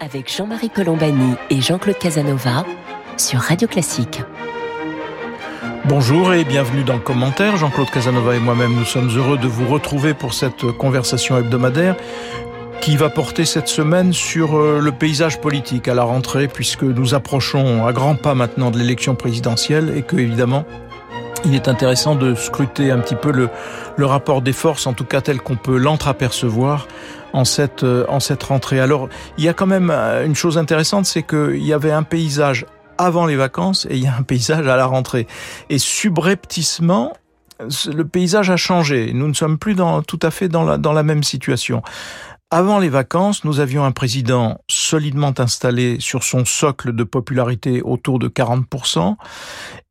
avec Jean-Marie Colombani et Jean-Claude Casanova sur Radio Classique. Bonjour et bienvenue dans le commentaire. Jean-Claude Casanova et moi-même, nous sommes heureux de vous retrouver pour cette conversation hebdomadaire qui va porter cette semaine sur euh, le paysage politique à la rentrée puisque nous approchons à grands pas maintenant de l'élection présidentielle et que évidemment il est intéressant de scruter un petit peu le, le rapport des forces, en tout cas tel qu'on peut l'entreapercevoir en cette, euh, en cette rentrée. Alors, il y a quand même euh, une chose intéressante, c'est qu'il y avait un paysage avant les vacances et il y a un paysage à la rentrée. Et subrepticement, le paysage a changé. Nous ne sommes plus tout à fait dans la, dans la même situation. Avant les vacances, nous avions un président solidement installé sur son socle de popularité autour de 40%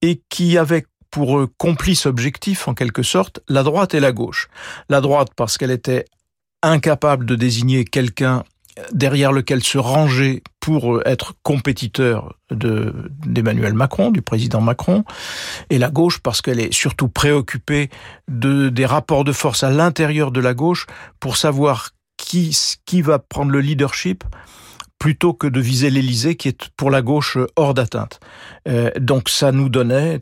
et qui avait pour complice objectif, en quelque sorte, la droite et la gauche. La droite parce qu'elle était incapable de désigner quelqu'un derrière lequel se ranger pour être compétiteur de d'Emmanuel Macron, du président Macron, et la gauche parce qu'elle est surtout préoccupée de des rapports de force à l'intérieur de la gauche pour savoir qui qui va prendre le leadership plutôt que de viser l'Élysée qui est pour la gauche hors d'atteinte. Euh, donc ça nous donnait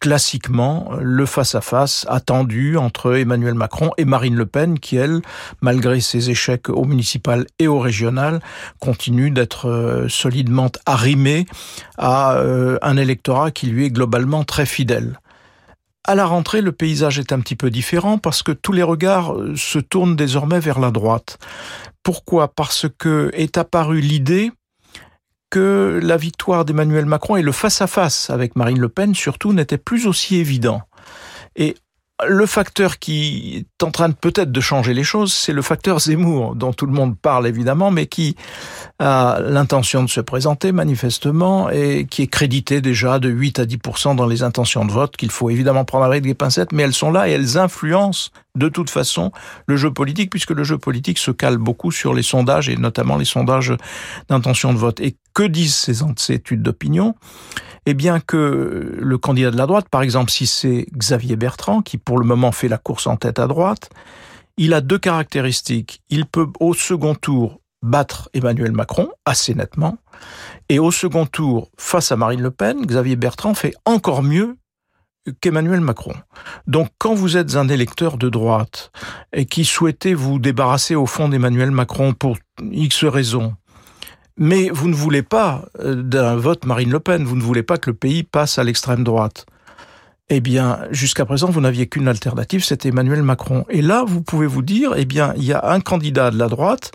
classiquement le face-à-face attendu entre Emmanuel Macron et Marine Le Pen, qui, elle, malgré ses échecs au municipal et au régional, continue d'être euh, solidement arrimée à euh, un électorat qui lui est globalement très fidèle. À la rentrée, le paysage est un petit peu différent parce que tous les regards euh, se tournent désormais vers la droite. Pourquoi? Parce que est apparue l'idée que la victoire d'Emmanuel Macron et le face-à-face avec Marine Le Pen, surtout, n'était plus aussi évident. Et le facteur qui est en train peut-être de changer les choses, c'est le facteur Zemmour, dont tout le monde parle évidemment, mais qui a l'intention de se présenter manifestement et qui est crédité déjà de 8 à 10% dans les intentions de vote, qu'il faut évidemment prendre avec des pincettes, mais elles sont là et elles influencent de toute façon le jeu politique, puisque le jeu politique se cale beaucoup sur les sondages et notamment les sondages d'intention de vote. Et que disent ces, études d'opinion? Eh bien que le candidat de la droite, par exemple si c'est Xavier Bertrand, qui pour le moment fait la course en tête à droite, il a deux caractéristiques. Il peut au second tour battre Emmanuel Macron assez nettement, et au second tour, face à Marine Le Pen, Xavier Bertrand fait encore mieux qu'Emmanuel Macron. Donc quand vous êtes un électeur de droite et qui souhaitez vous débarrasser au fond d'Emmanuel Macron pour X raisons, mais vous ne voulez pas euh, d'un vote Marine Le Pen, vous ne voulez pas que le pays passe à l'extrême droite. Eh bien, jusqu'à présent, vous n'aviez qu'une alternative, c'était Emmanuel Macron. Et là, vous pouvez vous dire, eh bien, il y a un candidat de la droite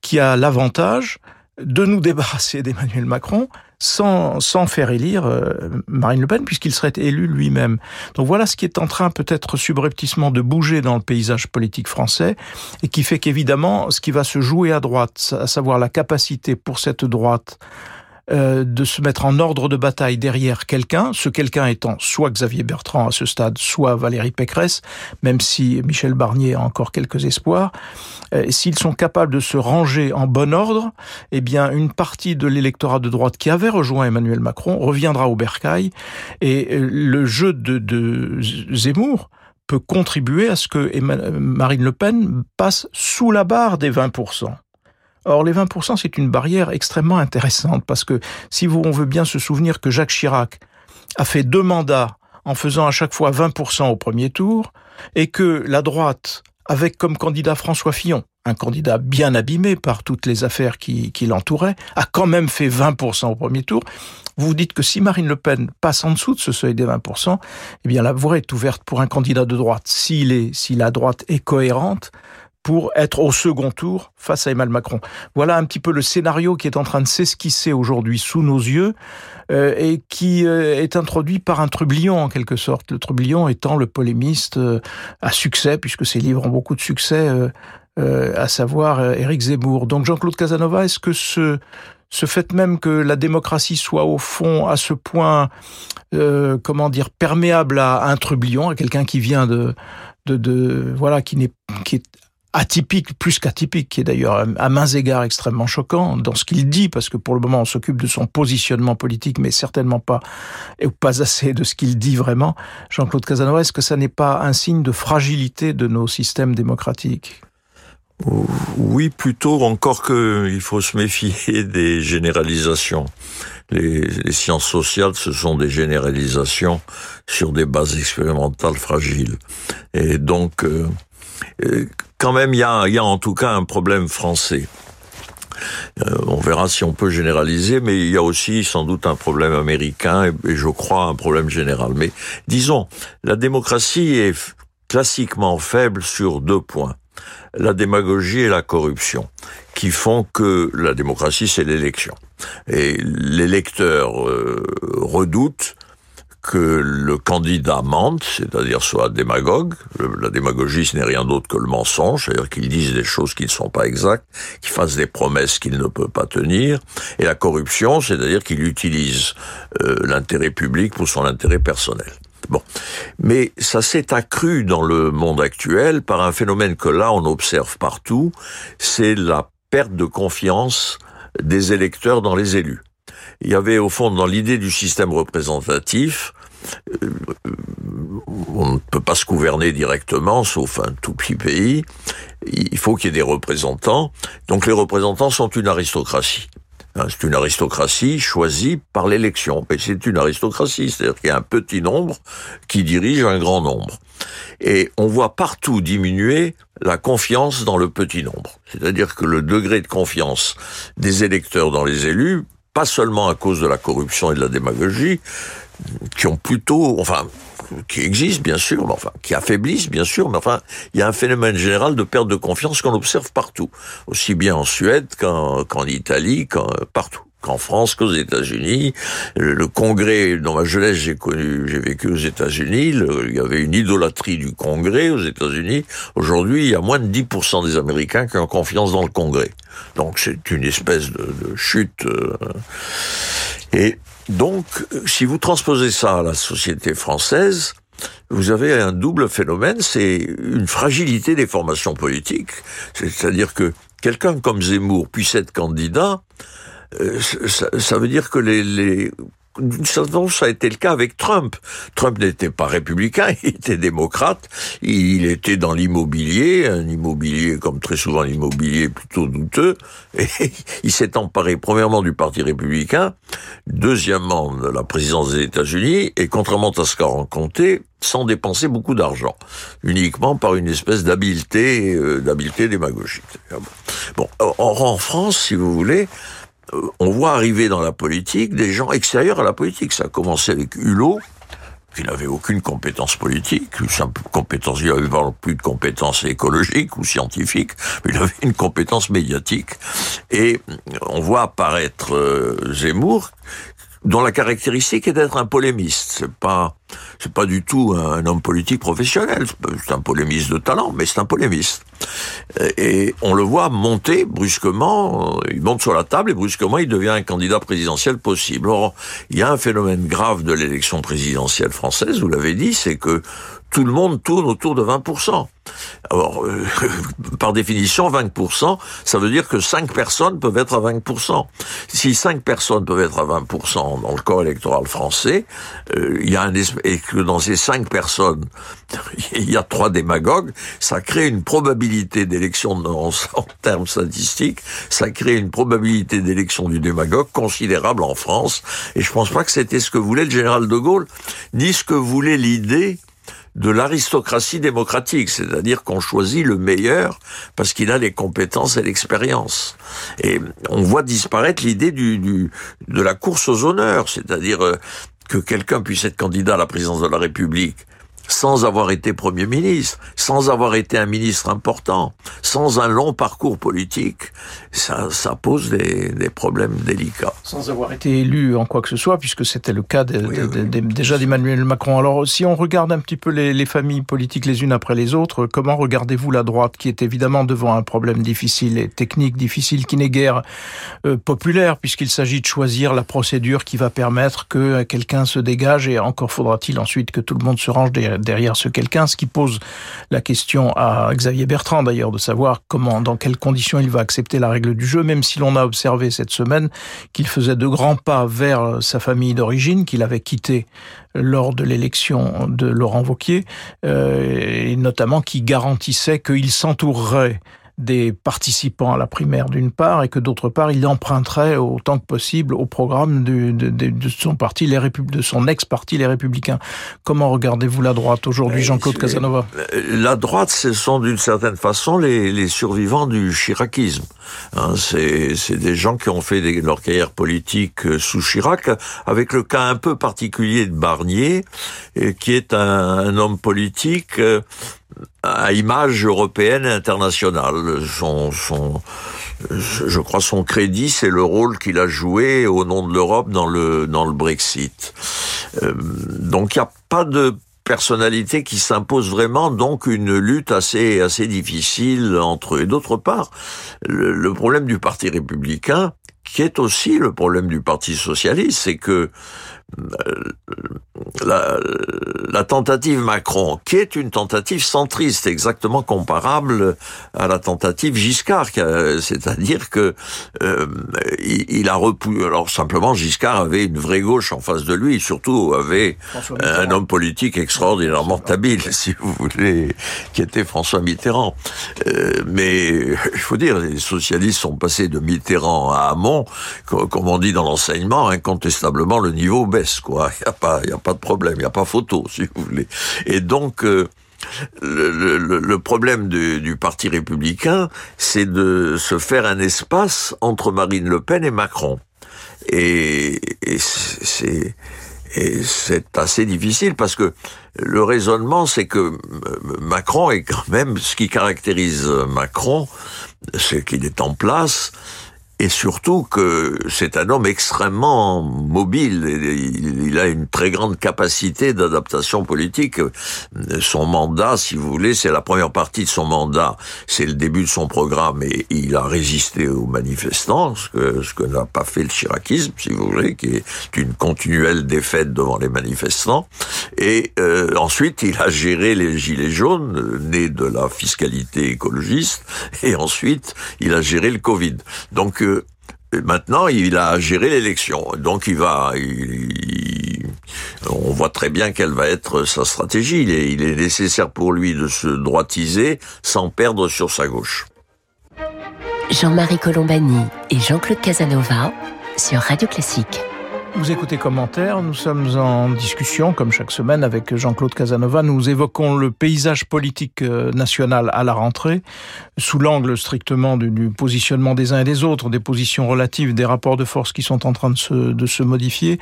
qui a l'avantage de nous débarrasser d'Emmanuel Macron sans, sans faire élire euh, Marine Le Pen, puisqu'il serait élu lui-même. Donc voilà ce qui est en train peut-être subrepticement de bouger dans le paysage politique français, et qui fait qu'évidemment, ce qui va se jouer à droite, à savoir la capacité pour cette droite euh, de se mettre en ordre de bataille derrière quelqu'un, ce quelqu'un étant soit Xavier Bertrand à ce stade, soit Valérie Pécresse, même si Michel Barnier a encore quelques espoirs, euh, s'ils sont capables de se ranger en bon ordre, eh bien une partie de l'électorat de droite qui avait rejoint Emmanuel Macron reviendra au bercail et euh, le jeu de, de Zemmour peut contribuer à ce que Marine Le Pen passe sous la barre des 20%. Or, les 20%, c'est une barrière extrêmement intéressante parce que si vous, on veut bien se souvenir que Jacques Chirac a fait deux mandats en faisant à chaque fois 20% au premier tour et que la droite, avec comme candidat François Fillon, un candidat bien abîmé par toutes les affaires qui, qui l'entouraient, a quand même fait 20% au premier tour. Vous dites que si Marine Le Pen passe en dessous de ce seuil des 20%, eh bien la voie est ouverte pour un candidat de droite. S'il est, si la droite est cohérente, pour être au second tour face à Emmanuel Macron. Voilà un petit peu le scénario qui est en train de s'esquisser aujourd'hui sous nos yeux euh, et qui euh, est introduit par un trublion en quelque sorte. Le trublion étant le polémiste euh, à succès, puisque ses livres ont beaucoup de succès, à savoir Éric Zemmour. Donc Jean-Claude Casanova, est-ce que ce, fait même que la démocratie soit au fond à ce point, comment dire, perméable à un trublion, à quelqu'un qui vient de voilà, qui n'est qui est atypique, plus qu'atypique, qui est d'ailleurs à mains égards extrêmement choquant dans ce qu'il dit, parce que pour le moment on s'occupe de son positionnement politique, mais certainement pas, et pas assez de ce qu'il dit vraiment. Jean-Claude Casanova, est-ce que ça n'est pas un signe de fragilité de nos systèmes démocratiques? Oui, plutôt encore que il faut se méfier des généralisations. Les, sciences sociales, ce sont des généralisations sur des bases expérimentales fragiles. Et donc, euh, quand même, il y a, y a en tout cas un problème français. Euh, on verra si on peut généraliser, mais il y a aussi sans doute un problème américain et, et je crois un problème général. Mais disons, la démocratie est classiquement faible sur deux points la démagogie et la corruption, qui font que la démocratie, c'est l'élection. Et l'électeur euh, redoute que le candidat mente, c'est-à-dire soit démagogue. La démagogie, ce n'est rien d'autre que le mensonge, c'est-à-dire qu'il dise des choses qui ne sont pas exactes, qu'il fasse des promesses qu'il ne peut pas tenir. Et la corruption, c'est-à-dire qu'il utilise euh, l'intérêt public pour son intérêt personnel. Bon. Mais ça s'est accru dans le monde actuel par un phénomène que là on observe partout, c'est la perte de confiance des électeurs dans les élus. Il y avait au fond dans l'idée du système représentatif, on ne peut pas se gouverner directement, sauf un tout petit pays. Il faut qu'il y ait des représentants. Donc les représentants sont une aristocratie. Hein, c'est une aristocratie choisie par l'élection. Mais c'est une aristocratie, c'est-à-dire qu'il y a un petit nombre qui dirige un grand nombre. Et on voit partout diminuer la confiance dans le petit nombre. C'est-à-dire que le degré de confiance des électeurs dans les élus, pas seulement à cause de la corruption et de la démagogie, qui ont plutôt, enfin, qui existent bien sûr, mais enfin, qui affaiblissent bien sûr, mais enfin, il y a un phénomène général de perte de confiance qu'on observe partout, aussi bien en Suède qu'en Italie, qu'en partout qu'en France, qu'aux États-Unis. Le, Congrès, dans ma jeunesse, j'ai connu, j'ai vécu aux États-Unis. Il y avait une idolâtrie du Congrès aux États-Unis. Aujourd'hui, il y a moins de 10% des Américains qui ont confiance dans le Congrès. Donc c'est une espèce de, chute. Euh, et donc, si vous transposez ça à la société française, vous avez un double phénomène, c'est une fragilité des formations politiques. C'est-à-dire que quelqu'un comme Zemmour puisse être candidat, euh, ça, ça, veut dire que les, les d'une certaine façon, ça a été le cas avec Trump. Trump n'était pas républicain, il était démocrate, il était dans l'immobilier, un immobilier, comme très souvent l'immobilier, plutôt douteux, et il s'est emparé premièrement du Parti républicain, deuxièmement de la présidence des États-Unis, et contrairement à ce qu'a rencontré, sans dépenser beaucoup d'argent, uniquement par une espèce d'habileté, euh, d'habileté démagogique. Bon, or en France, si vous voulez, on voit arriver dans la politique des gens extérieurs à la politique. Ça a commencé avec Hulot, qui n'avait aucune compétence politique, simple compétence, il n'avait pas plus de compétences écologiques ou scientifiques, mais il avait une compétence médiatique. Et on voit apparaître euh, Zemmour, dont la caractéristique est d'être un polémiste. Pas, c'est pas du tout un homme politique professionnel. C'est un polémiste de talent, mais c'est un polémiste. Et on le voit monter brusquement, il monte sur la table et brusquement il devient un candidat présidentiel possible. Or, il y a un phénomène grave de l'élection présidentielle française, vous l'avez dit, c'est que tout le monde tourne autour de 20%. Alors, euh, par définition, 20%, ça veut dire que 5 personnes peuvent être à 20%. Si 5 personnes peuvent être à 20% dans le corps électoral français, euh, il y a un et que dans ces 5 personnes, il y a trois démagogues, ça crée une probabilité d'élection en, en termes statistiques, ça crée une probabilité d'élection du démagogue considérable en France. Et je pense pas que c'était ce que voulait le général de Gaulle, ni ce que voulait l'idée de l'aristocratie démocratique, c'est-à-dire qu'on choisit le meilleur parce qu'il a les compétences et l'expérience. Et on voit disparaître l'idée du, du, de la course aux honneurs, c'est-à-dire euh, que quelqu'un puisse être candidat à la présidence de la République sans avoir été Premier ministre, sans avoir été un ministre important, sans un long parcours politique, ça, ça pose des, des, problèmes délicats. Sans avoir été élu en quoi que ce soit, puisque c'était le cas de, oui, de, oui. déjà d'Emmanuel Macron. Alors si on regarde un petit peu les, les, familles politiques les unes après les autres, comment regardez-vous la droite qui est évidemment devant un problème difficile et technique difficile qui n'est guère euh, populaire, puisqu'il s'agit de choisir la procédure qui va permettre que quelqu'un se dégage et encore faudra-t-il ensuite que tout le monde se range des derrière ce quelqu'un, ce qui pose la question à Xavier Bertrand d'ailleurs de savoir comment, dans quelles conditions il va accepter la règle du jeu, même si l'on a observé cette semaine qu'il faisait de grands pas vers sa famille d'origine, qu'il avait quitté lors de l'élection de Laurent Vauquier, euh, et notamment qui garantissait qu'il s'entourerait des participants à la primaire d'une part, et que d'autre part, il emprunterait autant que possible au programme de, de, de son parti, les de son ex-parti, les Républicains. Comment regardez-vous la droite aujourd'hui, Jean-Claude Casanova? La droite, ce sont d'une certaine façon les, les survivants du chiracisme. Hein, c'est des gens qui ont fait des, leur carrière politique euh, sous Chirac, avec le cas un peu particulier de Barnier, qui est un, un homme politique euh, à image européenne et internationale. Son, son, je crois son crédit, c'est le rôle qu'il a joué au nom de l'Europe dans le dans le Brexit. Euh, donc il n'y a pas de personnalité qui s'impose vraiment, donc une lutte assez assez difficile entre eux. Et d'autre part, le problème du Parti républicain, qui est aussi le problème du Parti socialiste, c'est que la, la, tentative Macron, qui est une tentative centriste, exactement comparable à la tentative Giscard, c'est-à-dire que euh, il, a repoussé. Alors simplement, Giscard avait une vraie gauche en face de lui, et surtout avait un homme politique extraordinairement habile, si vous voulez, qui était François Mitterrand. Euh, mais il faut dire, les socialistes sont passés de Mitterrand à Hamon, comme on dit dans l'enseignement, incontestablement le niveau quoi. Il n'y a pas, il a pas de problème, il n'y a pas photo, si vous voulez. Et donc, euh, le, problème du, Parti républicain, c'est de se faire un espace entre Marine Le Pen et Macron. Et, c'est c'est assez difficile parce que le raisonnement, c'est que Macron est quand même ce qui caractérise Macron, c'est qu'il est en place, et surtout que c'est un homme extrêmement mobile. Il a une très grande capacité d'adaptation politique. Son mandat, si vous voulez, c'est la première partie de son mandat, c'est le début de son programme et il a résisté aux manifestants, ce que, ce que n'a pas fait le chiracisme, si vous voulez, qui est une continuelle défaite devant les manifestants. Et euh, ensuite, il a géré les gilets jaunes, nés de la fiscalité écologiste, et ensuite, il a géré le Covid. Donc maintenant, il a géré l'élection. Donc, il va. on voit très bien quelle va être sa stratégie. Il est, il est nécessaire pour lui de se droitiser sans perdre sur sa gauche. Jean-Marie Colombani et Jean-Claude Casanova sur Radio Classique. Vous écoutez commentaires, nous sommes en discussion, comme chaque semaine, avec Jean-Claude Casanova. Nous évoquons le paysage politique euh, national à la rentrée, sous l'angle strictement du, positionnement des uns et des autres, des positions relatives, des rapports de force qui sont en train de se, de se modifier.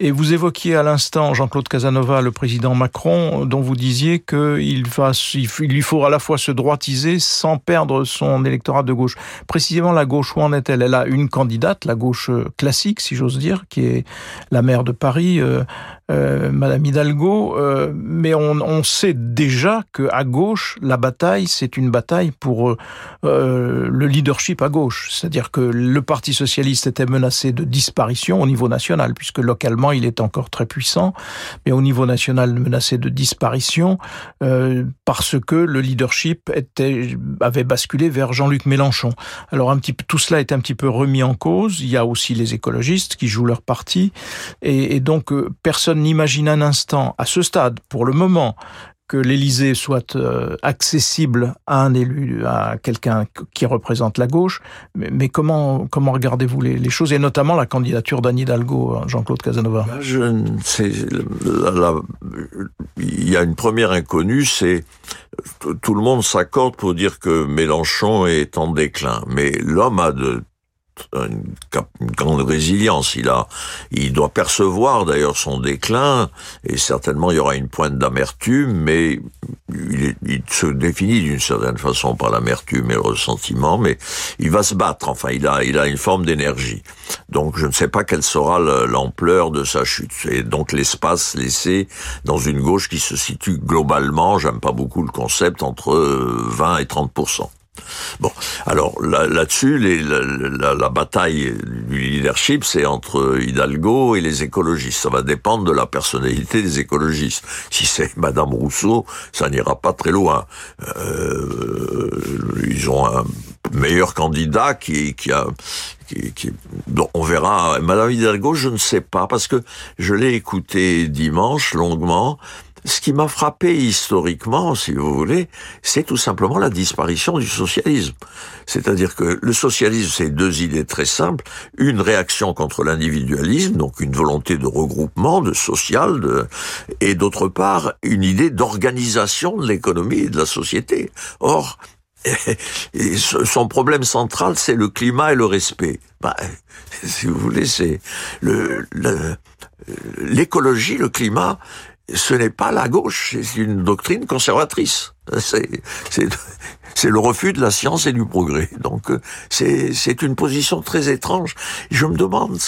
Et vous évoquiez à l'instant, Jean-Claude Casanova, le président Macron, dont vous disiez qu'il va, il lui faut à la fois se droitiser sans perdre son électorat de gauche. Précisément, la gauche, où en est-elle? Elle a une candidate, la gauche classique, si j'ose dire, qui est la maire de Paris, euh, euh, Madame Hidalgo, euh, mais on, sait déjà que à gauche, la bataille, c'est une bataille pour le leadership à gauche. C'est-à-dire que le Parti socialiste était menacé de disparition au niveau national, puisque localement, il est encore très puissant, mais au niveau national, menacé de disparition parce que le leadership avait basculé vers Jean-Luc Mélenchon. Alors un petit tout cela est un petit peu remis en cause. Il y a aussi les écologistes qui jouent leur parti et, donc euh, personne n'imagine un instant, à ce stade, pour le moment, que l'Élysée soit euh, accessible à un élu, à quelqu'un qui représente la gauche. Mais, comment comment regardez-vous les, choses et notamment la candidature d'Anne Hidalgo, hein, Jean-Claude Casanova? Ben, Je il y a une première inconnue, c'est tout le monde s'accorde pour dire que Mélenchon est en déclin, mais l'homme a de une, grande résilience. Il a, il doit percevoir d'ailleurs son déclin et certainement il y aura une pointe d'amertume, mais il, se définit d'une certaine façon par l'amertume et le ressentiment, mais il va se battre. Enfin, il a, il a une forme d'énergie. Donc, je ne sais pas quelle sera l'ampleur de sa chute. Et donc l'espace laissé dans une gauche qui se situe globalement, j'aime pas beaucoup le concept, entre 20 et 30 Bon, alors là-dessus, la, la, bataille du leadership, c'est entre Hidalgo et les écologistes. Ça va dépendre de la personnalité des écologistes. Si c'est Madame Rousseau, ça n'ira pas très loin. Euh, ils ont un meilleur candidat qui, qui a qui, qui, on verra. Madame Hidalgo, je ne sais pas, parce que je l'ai écouté dimanche longuement, ce qui m'a frappé historiquement, si vous voulez, c'est tout simplement la disparition du socialisme. C'est-à-dire que le socialisme, c'est deux idées très simples. Une réaction contre l'individualisme, donc une volonté de regroupement, de social, de... et d'autre part, une idée d'organisation de l'économie et de la société. Or, son problème central, c'est le climat et le respect. Bah, si vous voulez, c'est le, l'écologie, le climat, ce n'est pas la gauche, c'est une doctrine conservatrice. C'est le refus de la science et du progrès. Donc c'est une position très étrange. Je me demande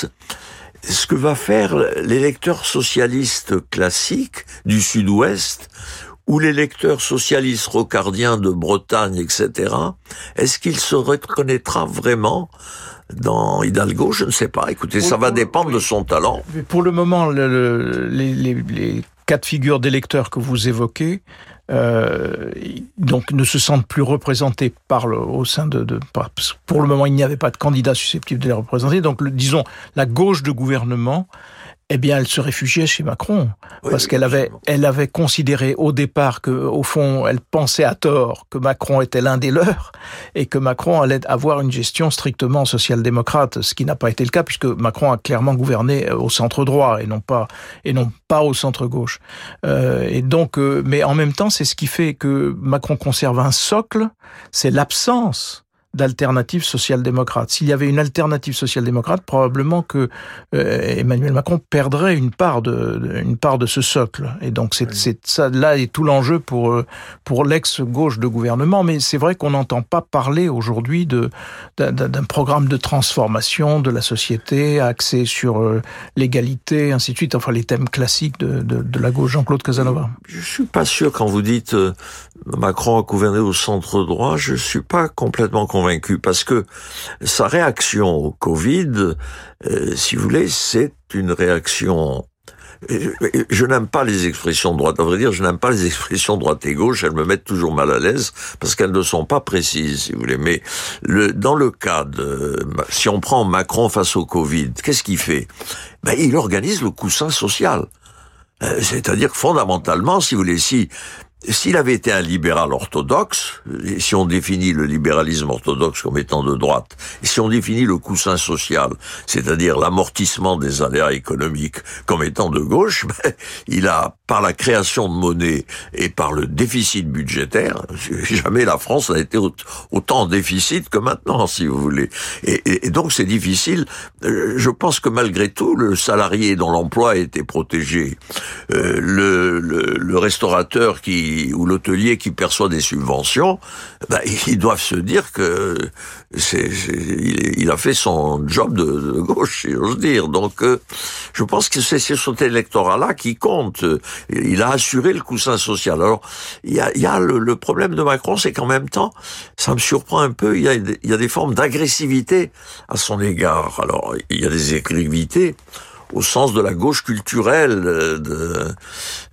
ce que va faire l'électeur socialiste classique du Sud-Ouest ou l'électeur socialiste rocardien de Bretagne, etc. Est-ce qu'il se reconnaîtra vraiment dans Hidalgo, je ne sais pas. Écoutez, ça va dépendre de son talent. Pour le moment, le, les, les, les, quatre figures d'électeurs que vous évoquez, euh, donc ne se sentent plus représentés par le, au sein de, de pour le moment il n'y avait pas de candidat susceptible de les représenter. Donc disons la gauche de gouvernement eh bien, elle se réfugiait chez Macron parce qu'elle avait, elle avait considéré au départ que, au fond, elle pensait à tort que Macron était l'un des leurs et que Macron allait avoir une gestion strictement social-démocrate, ce qui n'a pas été le cas puisque Macron a clairement gouverné au centre droit et non pas et non pas au centre gauche. Euh, et donc, euh, mais en même temps, c'est ce qui fait que Macron conserve un socle, c'est l'absence d'alternative social-démocrate. S'il y avait une alternative social-démocrate, probablement que euh, Emmanuel Macron perdrait une part de une part de ce socle. Et donc c'est oui. ça là est tout l'enjeu pour euh, pour l'ex-gauche de gouvernement. Mais c'est vrai qu'on n'entend pas parler aujourd'hui de d'un programme de transformation de la société axé sur euh, l'égalité, ainsi de suite. Enfin les thèmes classiques de, de, de la gauche. Jean-Claude Casanova. Je suis pas sûr quand vous dites euh, Macron a gouverné au centre droit. Je suis pas complètement convaincu parce que sa réaction au Covid, euh, si vous voulez, c'est une réaction euh, je n'aime pas les expressions droite. À vrai dire, je n'aime pas les expressions droite et gauche. Elles me mettent toujours mal à l'aise parce qu'elles ne sont pas précises, si vous voulez. Mais dans le cas de, si on prend Macron face au Covid, qu'est-ce qu'il fait? Ben, il organise le coussin social. Euh, c'est-à-dire que fondamentalement, si vous voulez, si s'il avait été un libéral orthodoxe, si on définit le libéralisme orthodoxe comme étant de droite, si on définit le coussin social, c'est-à-dire l'amortissement des aléas économiques comme étant de gauche, ben, il a, par la création de monnaie et par le déficit budgétaire, jamais la France n'a été autant en déficit que maintenant, si vous voulez. Et, donc c'est difficile. Euh, je pense que malgré tout, le salarié dont l'emploi a été protégé, euh, le restaurateur qui ou l'hôtelier qui perçoit des subventions, ben, ils doivent se dire que c'est, il, a fait son job de, gauche, si j'ose dire. Donc, euh, je pense que c'est cet électorat-là qui compte. Il a assuré le coussin social. Alors, il y a, y a le, problème de Macron, c'est qu'en même temps, ça me surprend un peu, il y a, des formes d'agressivité à son égard. Alors, il y a des agressivités au sens de la gauche culturelle. De,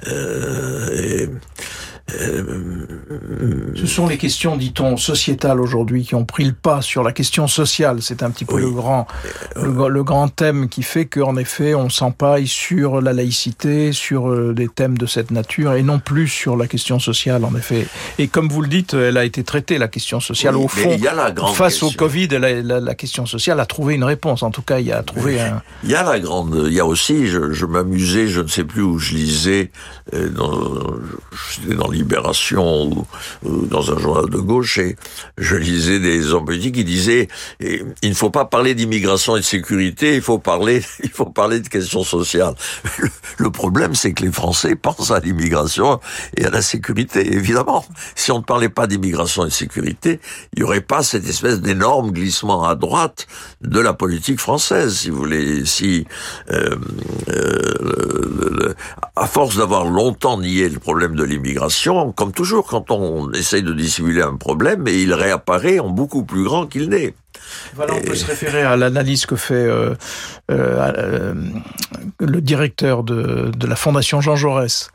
euh, et, ce sont les questions, dit-on, sociétales aujourd'hui qui ont pris le pas sur la question sociale. C'est un petit peu oui. le grand, le, le, grand thème qui fait qu'en effet, on s'empaille sur la laïcité, sur euh, des thèmes de cette nature, et non plus sur la question sociale, en effet. Et comme vous le dites, elle a été traitée, la question sociale. Oui, au fond, il y a la grande face question. au Covid, la, la, la, question sociale a trouvé une réponse. En tout cas, il y a trouvé oui. un... Il y a la grande... Il y a aussi, je, je m'amusais, je ne sais plus où je lisais, euh, dans, j'étais dans Libération ou, dans un journal de gauche et je lisais des hommes politiques qui disaient il ne faut pas parler d'immigration et de sécurité, il faut parler, il faut parler de questions sociales. Le, problème, c'est que les Français pensent à l'immigration et à la sécurité. Évidemment, si on ne parlait pas d'immigration et de sécurité, il n'y aurait pas cette espèce d'énorme glissement à droite de la politique française, si vous voulez. Si euh, euh, à force d'avoir longtemps nié le problème de l'immigration, comme toujours quand on essaye de dissimuler un problème, et il réapparaît en beaucoup plus grand qu'il n'est. Voilà, on peut se référer à l'analyse que fait euh, euh, le directeur de, de, la Fondation Jean Jaurès,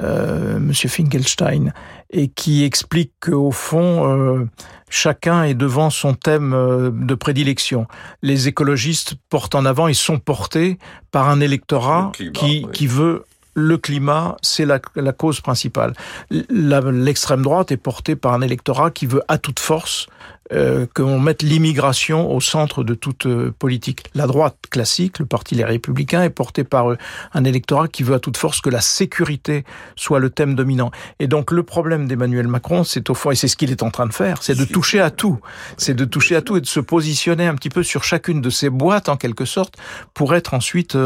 euh, Monsieur Finkelstein, et qui explique qu'au fond, euh, chacun est devant son thème euh, de prédilection. Les écologistes portent en avant, ils sont portés par un électorat climat, qui, oui. qui veut le climat, c'est la, cause principale. L'extrême droite est portée par un électorat qui veut à toute force euh, qu'on mette l'immigration au centre de toute euh, politique. La droite classique, le parti Les Républicains, est porté par euh, un électorat qui veut à toute force que la sécurité soit le thème dominant. Et donc le problème d'Emmanuel Macron, c'est au fond, et c'est ce qu'il est en train de faire, c'est de toucher à tout. C'est de toucher à tout et de se positionner un petit peu sur chacune de ces boîtes, en quelque sorte, pour être ensuite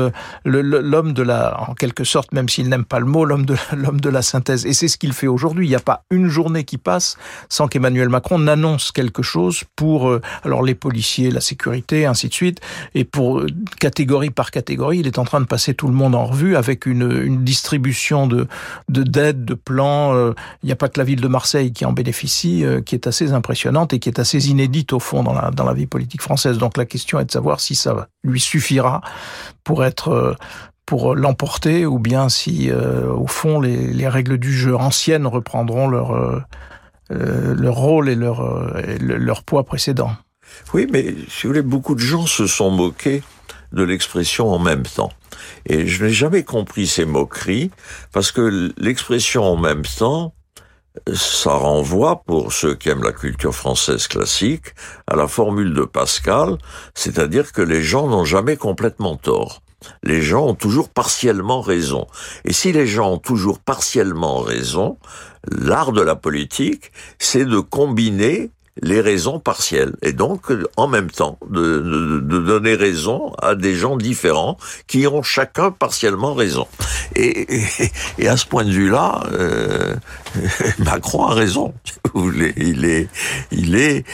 l'homme de la, en quelque sorte, même s'il n'aime pas le mot, l'homme de l'homme de la synthèse. Et c'est ce qu'il fait aujourd'hui. Il n'y a pas une journée qui passe sans qu'Emmanuel Macron n'annonce quelque chose pour euh, alors les policiers, la sécurité, ainsi de suite, et pour euh, catégorie par catégorie, il est en train de passer tout le monde en revue avec une, distribution de de d'aides, de plans. Euh, il n'y a pas que la ville de Marseille qui en bénéficie, qui est assez impressionnante et qui est assez inédite au fond dans la vie politique française. Donc la question est de savoir si ça lui suffira pour être pour l'emporter ou bien si au fond les, les, règles du jeu anciennes reprendront leur leur rôle et leur, euh, leur poids précédent. Oui, mais si vous voulez, beaucoup de gens se sont moqués de l'expression en même temps. Et je n'ai jamais compris ces moqueries, parce que l'expression en même temps, ça renvoie, pour ceux qui aiment la culture française classique, à la formule de Pascal, c'est-à-dire que les gens n'ont jamais complètement tort. Les gens ont toujours partiellement raison. Et si les gens ont toujours partiellement raison, l'art de la politique, c'est de combiner les raisons partielles et donc en même temps de, donner raison à des gens différents qui ont chacun partiellement raison. Et, à ce point de vue-là, euh, Macron a raison. Il est, il est, il est.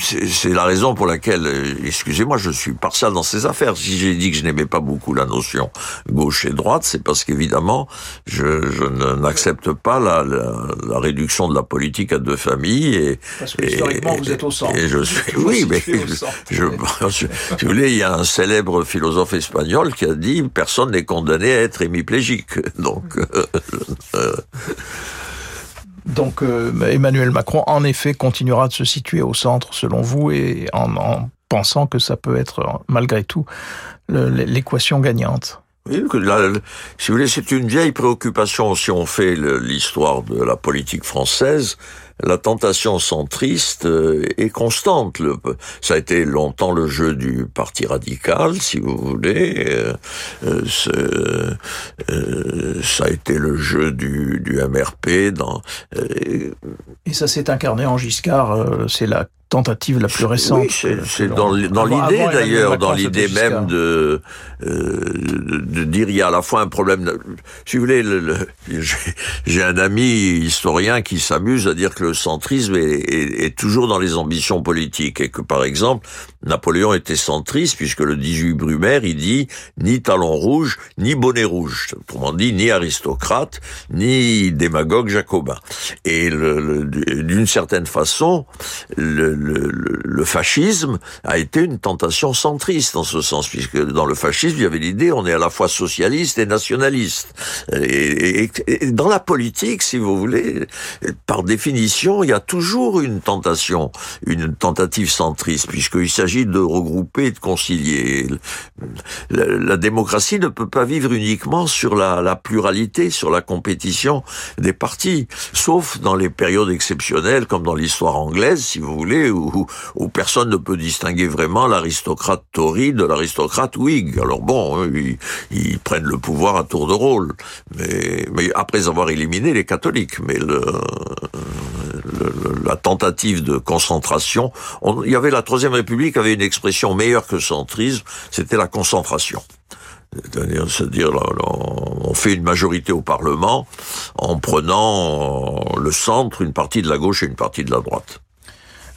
C'est la raison pour laquelle, excusez-moi, je suis partial dans ces affaires. Si j'ai dit que je n'aimais pas beaucoup la notion gauche et droite, c'est parce qu'évidemment, je, je n'accepte pas la, la réduction de la politique à deux familles. Et, Parce que historiquement, vous êtes au centre. Et je suis, oui, mais je, je, si vous voulez, il y a un célèbre philosophe espagnol qui a dit personne n'est condamné à être hémiplégique. Donc. Euh, euh, donc euh, Emmanuel Macron, en effet, continuera de se situer au centre, selon vous, et en, en pensant que ça peut être, malgré tout, l'équation gagnante. Oui, si vous voulez, c'est une vieille préoccupation si on fait l'histoire de la politique française. La tentation centriste euh, est constante. ça a été longtemps le jeu du parti radical, si vous voulez. Euh, euh, ça a été le jeu du, du MRP. Dans, Et ça s'est incarné en Giscard. c'est la tentative la plus récente. Oui, c'est dans, l'idée d'ailleurs, dans l'idée même de, euh, de dire il y a à la fois un problème. Si vous voulez, j'ai un ami historien qui s'amuse à dire que le centrisme est, est, est, toujours dans les ambitions politiques et que par exemple Napoléon était centriste puisque le 18 Brumaire il dit ni talon rouge ni bonnet rouge, autrement dit ni aristocrate ni démagogue jacobin. Et d'une certaine façon, le, le, le, fascisme a été une tentation centriste en ce sens, puisque dans le fascisme, il y avait l'idée on est à la fois socialiste et nationaliste. Et, et, dans la politique, si vous voulez, par définition, il y a toujours une tentation, une tentative centriste, puisqu'il s'agit de regrouper de concilier. La, démocratie ne peut pas vivre uniquement sur la, pluralité, sur la compétition des partis, sauf dans les périodes exceptionnelles, comme dans l'histoire anglaise, si vous voulez, où, personne ne peut distinguer vraiment l'aristocrate Tory de l'aristocrate Whig. Alors bon, ils, ils, prennent le pouvoir à tour de rôle, mais, mais après avoir éliminé les catholiques. Mais le, le, la tentative de concentration, on, il y avait la Troisième République avait une expression meilleure que centrisme, c'était la concentration. C'est-à-dire, on fait une majorité au Parlement en prenant le centre, une partie de la gauche et une partie de la droite.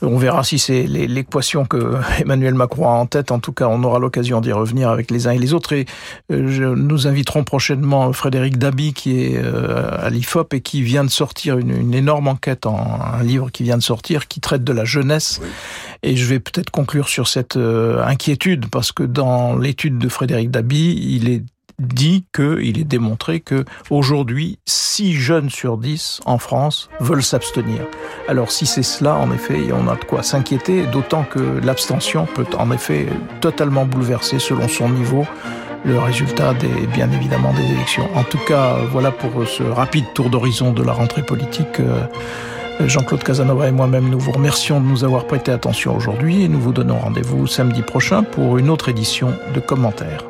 On verra si c'est l'équation que Emmanuel Macron a en tête. En tout cas, on aura l'occasion d'y revenir avec les uns et les autres. Et euh, nous inviterons prochainement Frédéric Dabi, qui est euh, à l'IFOP et qui vient de sortir une, une, énorme enquête, en, un livre qui vient de sortir, qui traite de la jeunesse. Oui. Et je vais peut-être conclure sur cette euh, inquiétude, parce que dans l'étude de Frédéric Dabi, il est dit qu'il est démontré que aujourd'hui, 6 jeunes sur 10 en France veulent s'abstenir. Alors si c'est cela, en effet, on a de quoi s'inquiéter, d'autant que l'abstention peut en effet totalement bouleverser selon son niveau le résultat des, bien évidemment des élections. En tout cas, voilà pour ce rapide tour d'horizon de la rentrée politique. Jean-Claude Casanova et moi-même, nous vous remercions de nous avoir prêté attention aujourd'hui et nous vous donnons rendez-vous samedi prochain pour une autre édition de commentaires.